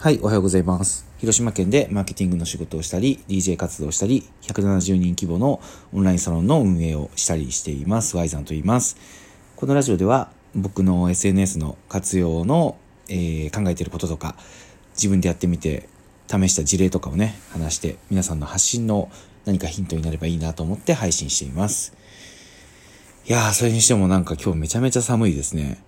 はい、おはようございます。広島県でマーケティングの仕事をしたり、DJ 活動をしたり、170人規模のオンラインサロンの運営をしたりしています。ワイザンと言います。このラジオでは僕の SNS の活用の、えー、考えていることとか、自分でやってみて試した事例とかをね、話して皆さんの発信の何かヒントになればいいなと思って配信しています。いやー、それにしてもなんか今日めちゃめちゃ寒いですね。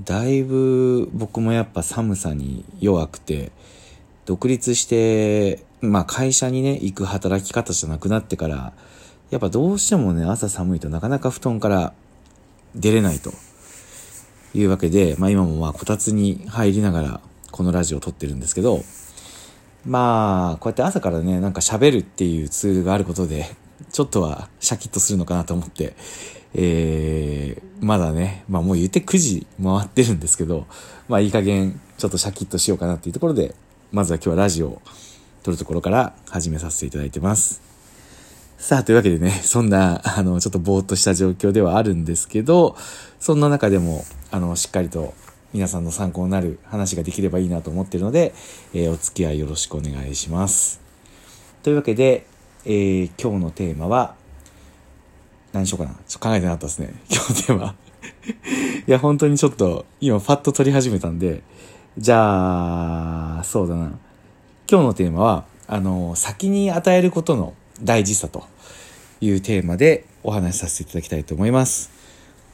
だいぶ僕もやっぱ寒さに弱くて、独立して、まあ会社にね、行く働き方じゃなくなってから、やっぱどうしてもね、朝寒いとなかなか布団から出れないというわけで、まあ今もまあこたつに入りながらこのラジオを撮ってるんですけど、まあ、こうやって朝からね、なんか喋るっていうツールがあることで、ちょっとはシャキッとするのかなと思って、えー、まだね、まあもう言って9時回ってるんですけど、まあいい加減ちょっとシャキッとしようかなっていうところで、まずは今日はラジオを撮るところから始めさせていただいてます。さあ、というわけでね、そんな、あの、ちょっとぼーっとした状況ではあるんですけど、そんな中でも、あの、しっかりと皆さんの参考になる話ができればいいなと思ってるので、えー、お付き合いよろしくお願いします。というわけで、えー、今日のテーマは、何しようかな。ちょっと考えてなかったですね。今日テーマ。いや、本当にちょっと、今パッと撮り始めたんで、じゃあ、そうだな。今日のテーマは、あの、先に与えることの大事さというテーマでお話しさせていただきたいと思います。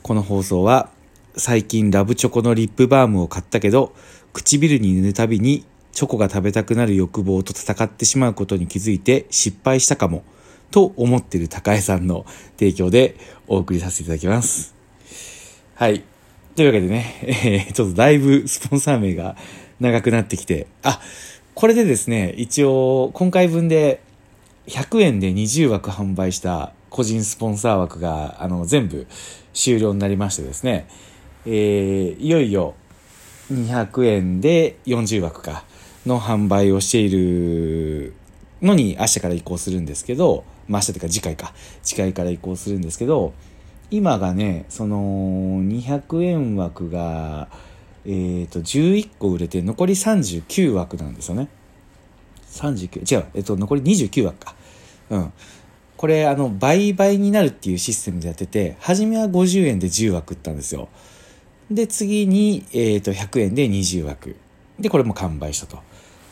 この放送は、最近ラブチョコのリップバームを買ったけど、唇に塗るたびにチョコが食べたくなる欲望と戦ってしまうことに気づいて失敗したかも。と思ってる高江さんの提供でお送りさせていただきます。はい。というわけでね、えー、ちょっとだいぶスポンサー名が長くなってきて、あ、これでですね、一応今回分で100円で20枠販売した個人スポンサー枠があの全部終了になりましてですね、えー、いよいよ200円で40枠かの販売をしているのに明日から移行するんですけど、明日というか次回か。次回から移行するんですけど、今がね、その200円枠が、えっ、ー、と、11個売れて残り39枠なんですよね。39、違う、えっ、と、残り29枠か。うん。これ、あの、倍々になるっていうシステムでやってて、初めは50円で10枠売ったんですよ。で、次に、えっ、ー、と、100円で20枠。で、これも完売したと。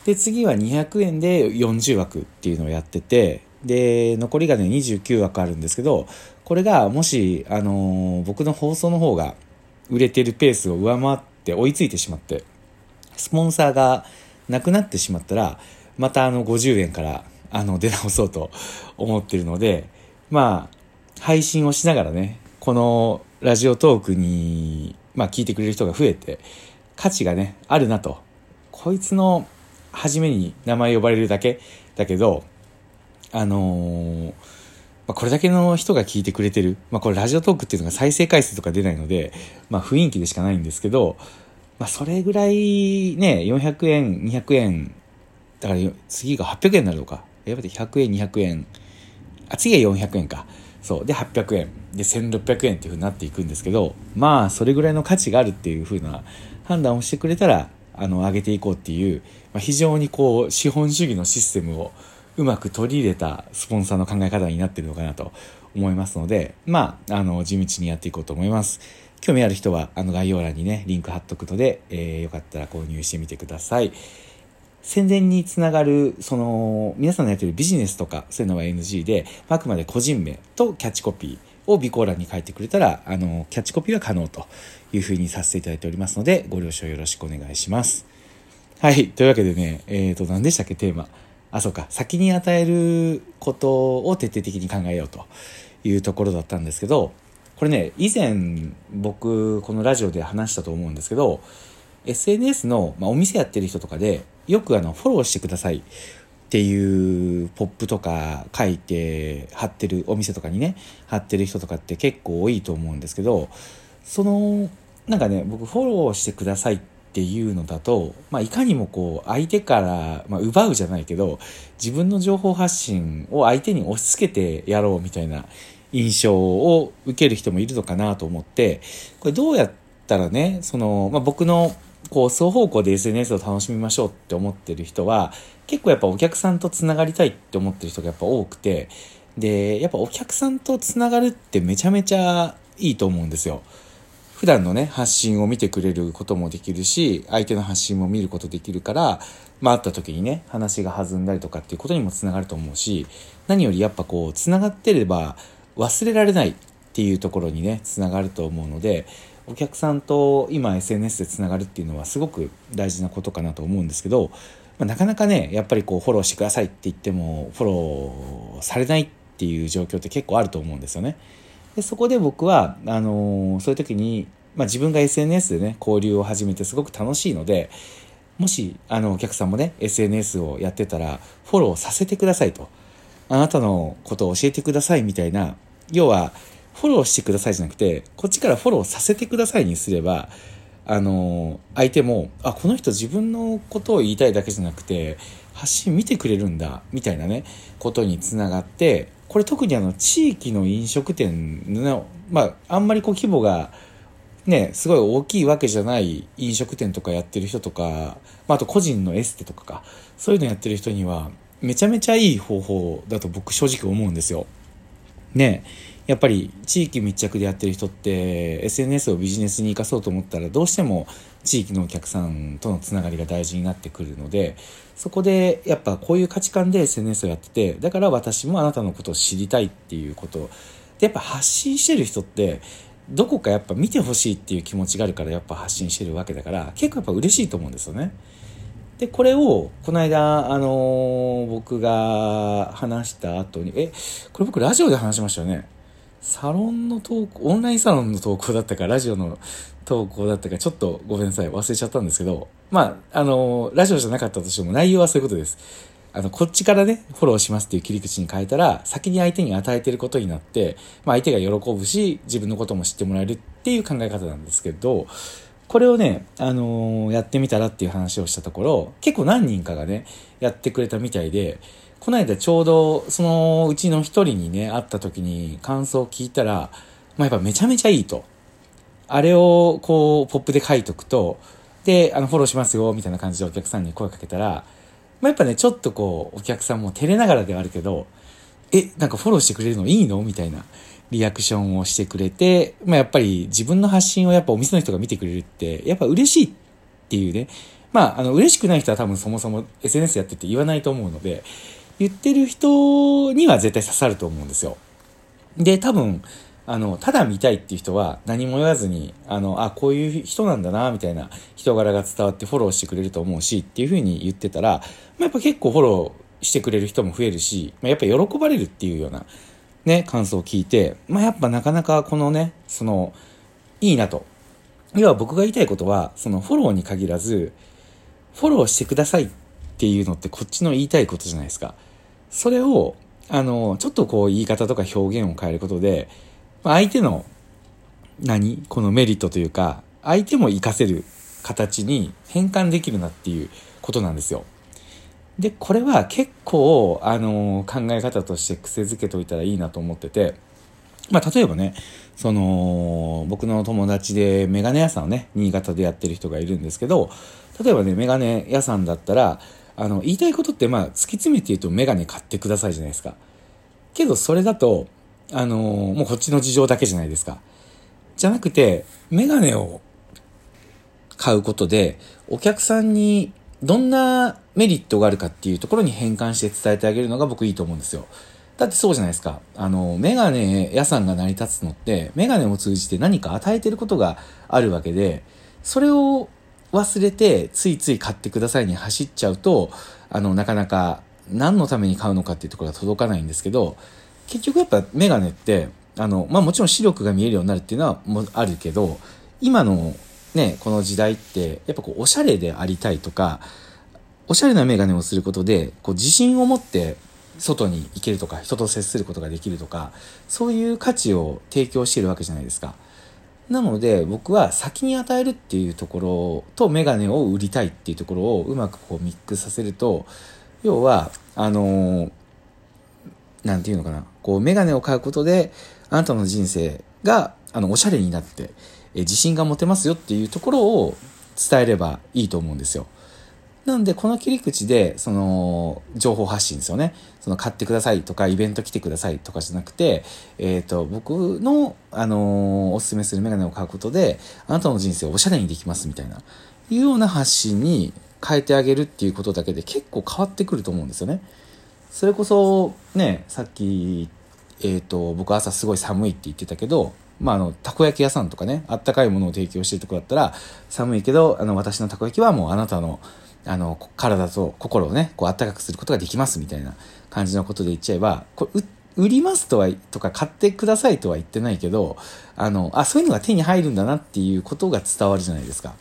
で、次は200円で40枠っていうのをやってて、で、残りがね、29枠あるんですけど、これがもし、あのー、僕の放送の方が売れてるペースを上回って追いついてしまって、スポンサーがなくなってしまったら、またあの50円からあの出直そうと思ってるので、まあ、配信をしながらね、このラジオトークに、まあ聞いてくれる人が増えて、価値がね、あるなと。こいつの初めに名前呼ばれるだけだけど、あのー、まあ、これだけの人が聞いてくれてる。まあ、これラジオトークっていうのが再生回数とか出ないので、まあ、雰囲気でしかないんですけど、まあ、それぐらいね、400円、200円、だから次が800円になるのか。やばい、100円、200円。あ、次は400円か。そう。で、800円。で、1600円っていうふうになっていくんですけど、まあ、それぐらいの価値があるっていうふうな判断をしてくれたら、あの、上げていこうっていう、まあ、非常にこう、資本主義のシステムをうまく取り入れたスポンサーの考え方になってるのかなと思いますので、まあ、あの、地道にやっていこうと思います。興味ある人は、あの、概要欄にね、リンク貼っとくので、えー、よかったら購入してみてください。宣伝につながる、その、皆さんのやってるビジネスとか、そういうのは NG で、あくまで個人名とキャッチコピーを備考欄に書いてくれたら、あの、キャッチコピーは可能というふうにさせていただいておりますので、ご了承よろしくお願いします。はい。というわけでね、えっ、ー、と、何でしたっけ、テーマ。あ、そうか。先に与えることを徹底的に考えようというところだったんですけど、これね、以前僕、このラジオで話したと思うんですけど、SNS の、まあ、お店やってる人とかで、よくあの、フォローしてくださいっていうポップとか書いて貼ってるお店とかにね、貼ってる人とかって結構多いと思うんですけど、その、なんかね、僕フォローしてくださいってっていうのだと、まあ、いかにもこう、相手から、まあ、奪うじゃないけど、自分の情報発信を相手に押し付けてやろうみたいな印象を受ける人もいるのかなと思って、これどうやったらね、その、まあ、僕のこう、双方向で SNS を楽しみましょうって思ってる人は、結構やっぱお客さんと繋がりたいって思ってる人がやっぱ多くて、で、やっぱお客さんと繋がるってめちゃめちゃいいと思うんですよ。普段のね、発信を見てくれることもできるし、相手の発信も見ることできるから、まあ会った時にね、話が弾んだりとかっていうことにも繋がると思うし、何よりやっぱこう、繋がってれば忘れられないっていうところにね、繋がると思うので、お客さんと今 SNS で繋がるっていうのはすごく大事なことかなと思うんですけど、まあ、なかなかね、やっぱりこうフォローしてくださいって言っても、フォローされないっていう状況って結構あると思うんですよね。でそこで僕は、あのー、そういう時に、まあ、自分が SNS でね、交流を始めてすごく楽しいので、もし、あの、お客さんもね、SNS をやってたら、フォローさせてくださいと。あなたのことを教えてくださいみたいな、要は、フォローしてくださいじゃなくて、こっちからフォローさせてくださいにすれば、あの、相手も、あ、この人自分のことを言いたいだけじゃなくて、発信見てくれるんだ、みたいなね、ことにつながって、これ特にあの、地域の飲食店の、まあ、あんまりこう規模が、ね、すごい大きいわけじゃない飲食店とかやってる人とか、まあ、あと個人のエステとかか、そういうのやってる人には、めちゃめちゃいい方法だと僕正直思うんですよ。ねやっぱり地域密着でやってる人って SNS をビジネスに生かそうと思ったらどうしても地域のお客さんとのつながりが大事になってくるのでそこでやっぱこういう価値観で SNS をやっててだから私もあなたのことを知りたいっていうことでやっぱ発信してる人ってどこかやっぱ見てほしいっていう気持ちがあるからやっぱ発信してるわけだから結構やっぱ嬉しいと思うんですよね。で、これを、この間、あのー、僕が話した後に、え、これ僕ラジオで話しましたよね？サロンの投稿、オンラインサロンの投稿だったか、ラジオの投稿だったか、ちょっとごめんなさい、忘れちゃったんですけど、まあ、あの、ラジオじゃなかったとしても内容はそういうことです。あの、こっちからね、フォローしますっていう切り口に変えたら、先に相手に与えてることになって、まあ相手が喜ぶし、自分のことも知ってもらえるっていう考え方なんですけど、これをね、あのー、やってみたらっていう話をしたところ、結構何人かがね、やってくれたみたいで、この間ちょうど、そのうちの一人にね、会った時に感想を聞いたら、まあ、やっぱめちゃめちゃいいと。あれを、こう、ポップで書いとくと、で、あの、フォローしますよ、みたいな感じでお客さんに声かけたら、まあ、やっぱね、ちょっとこう、お客さんも照れながらではあるけど、え、なんかフォローしてくれるのいいのみたいな。リアクションをしてくれて、まあ、やっぱり自分の発信をやっぱお店の人が見てくれるって、やっぱ嬉しいっていうね。まあ、あの、嬉しくない人は多分そもそも SNS やってて言わないと思うので、言ってる人には絶対刺さると思うんですよ。で、多分、あの、ただ見たいっていう人は何も言わずに、あの、あ、こういう人なんだな、みたいな人柄が伝わってフォローしてくれると思うし、っていうふうに言ってたら、まあ、やっぱ結構フォローしてくれる人も増えるし、まあ、やっぱ喜ばれるっていうような、ね、感想を聞いて、まあ、やっぱなかなかこのね、その、いいなと。要は僕が言いたいことは、そのフォローに限らず、フォローしてくださいっていうのってこっちの言いたいことじゃないですか。それを、あの、ちょっとこう言い方とか表現を変えることで、相手の、何？このメリットというか、相手も活かせる形に変換できるなっていうことなんですよ。で、これは結構、あの、考え方として癖づけといたらいいなと思ってて、まあ、例えばね、その、僕の友達でメガネ屋さんをね、新潟でやってる人がいるんですけど、例えばね、メガネ屋さんだったら、あの、言いたいことって、まあ、突き詰めて言うとメガネ買ってくださいじゃないですか。けど、それだと、あのもうこっちの事情だけじゃないですか。じゃなくて、メガネを買うことで、お客さんにどんなメリットがあるかっていうところに変換して伝えてあげるのが僕いいと思うんですよ。だってそうじゃないですか。あの、メガネ屋さんが成り立つのって、メガネを通じて何か与えてることがあるわけで、それを忘れてついつい買ってくださいに走っちゃうと、あの、なかなか何のために買うのかっていうところが届かないんですけど、結局やっぱメガネって、あの、まあ、もちろん視力が見えるようになるっていうのはもあるけど、今のね、この時代って、やっぱこう、おしゃれでありたいとか、おしゃれなメガネをすることで、こう、自信を持って外に行けるとか、人と接することができるとか、そういう価値を提供しているわけじゃないですか。なので、僕は先に与えるっていうところとメガネを売りたいっていうところをうまくこうミックスさせると、要は、あのー、て言うのかな、こう、メガネを買うことで、あなたの人生が、あの、おしゃれになって、え自信が持てますよっていうところを伝えればいいと思うんですよ。なんで、この切り口で、その、情報発信ですよね。その、買ってくださいとか、イベント来てくださいとかじゃなくて、えっ、ー、と、僕の、あのー、おすすめするメガネを買うことで、あなたの人生をおしゃれにできますみたいな、いうような発信に変えてあげるっていうことだけで結構変わってくると思うんですよね。それこそ、ね、さっき、えっ、ー、と、僕朝すごい寒いって言ってたけど、まあ、あの、たこ焼き屋さんとかね、あったかいものを提供してるとこだったら、寒いけど、あの、私のたこ焼きはもうあなたの、あの、体と心をね、こう、あったかくすることができますみたいな感じのことで言っちゃえば、これ、売りますとは、とか買ってくださいとは言ってないけど、あの、あ、そういうのが手に入るんだなっていうことが伝わるじゃないですか。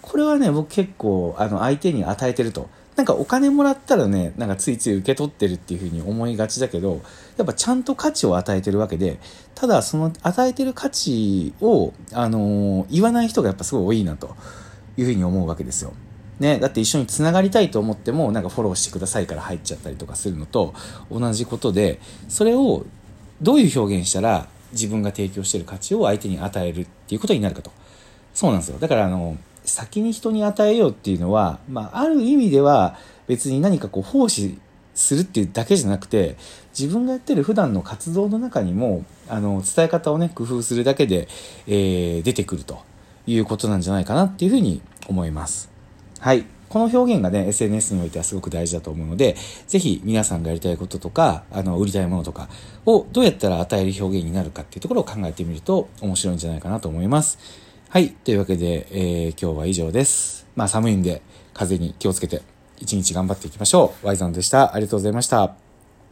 これはね、僕結構、あの、相手に与えてると。なんかお金もらったらね、なんかついつい受け取ってるっていうふうに思いがちだけど、やっぱちゃんと価値を与えてるわけで、ただその与えてる価値を、あのー、言わない人がやっぱすごい多いなというふうに思うわけですよ。ね、だって一緒につながりたいと思ってもなんかフォローしてくださいから入っちゃったりとかするのと同じことでそれをどういう表現したら自分が提供してる価値を相手に与えるっていうことになるかとそうなんですよだからあの先に人に与えようっていうのは、まあ、ある意味では別に何かこう奉仕するっていうだけじゃなくて自分がやってる普段の活動の中にもあの伝え方をね工夫するだけで、えー、出てくるということなんじゃないかなっていうふうに思います。はい。この表現がね、SNS においてはすごく大事だと思うので、ぜひ皆さんがやりたいこととか、あの、売りたいものとかをどうやったら与える表現になるかっていうところを考えてみると面白いんじゃないかなと思います。はい。というわけで、えー、今日は以上です。まあ寒いんで、風に気をつけて、一日頑張っていきましょう。ワイザンでした。ありがとうございました。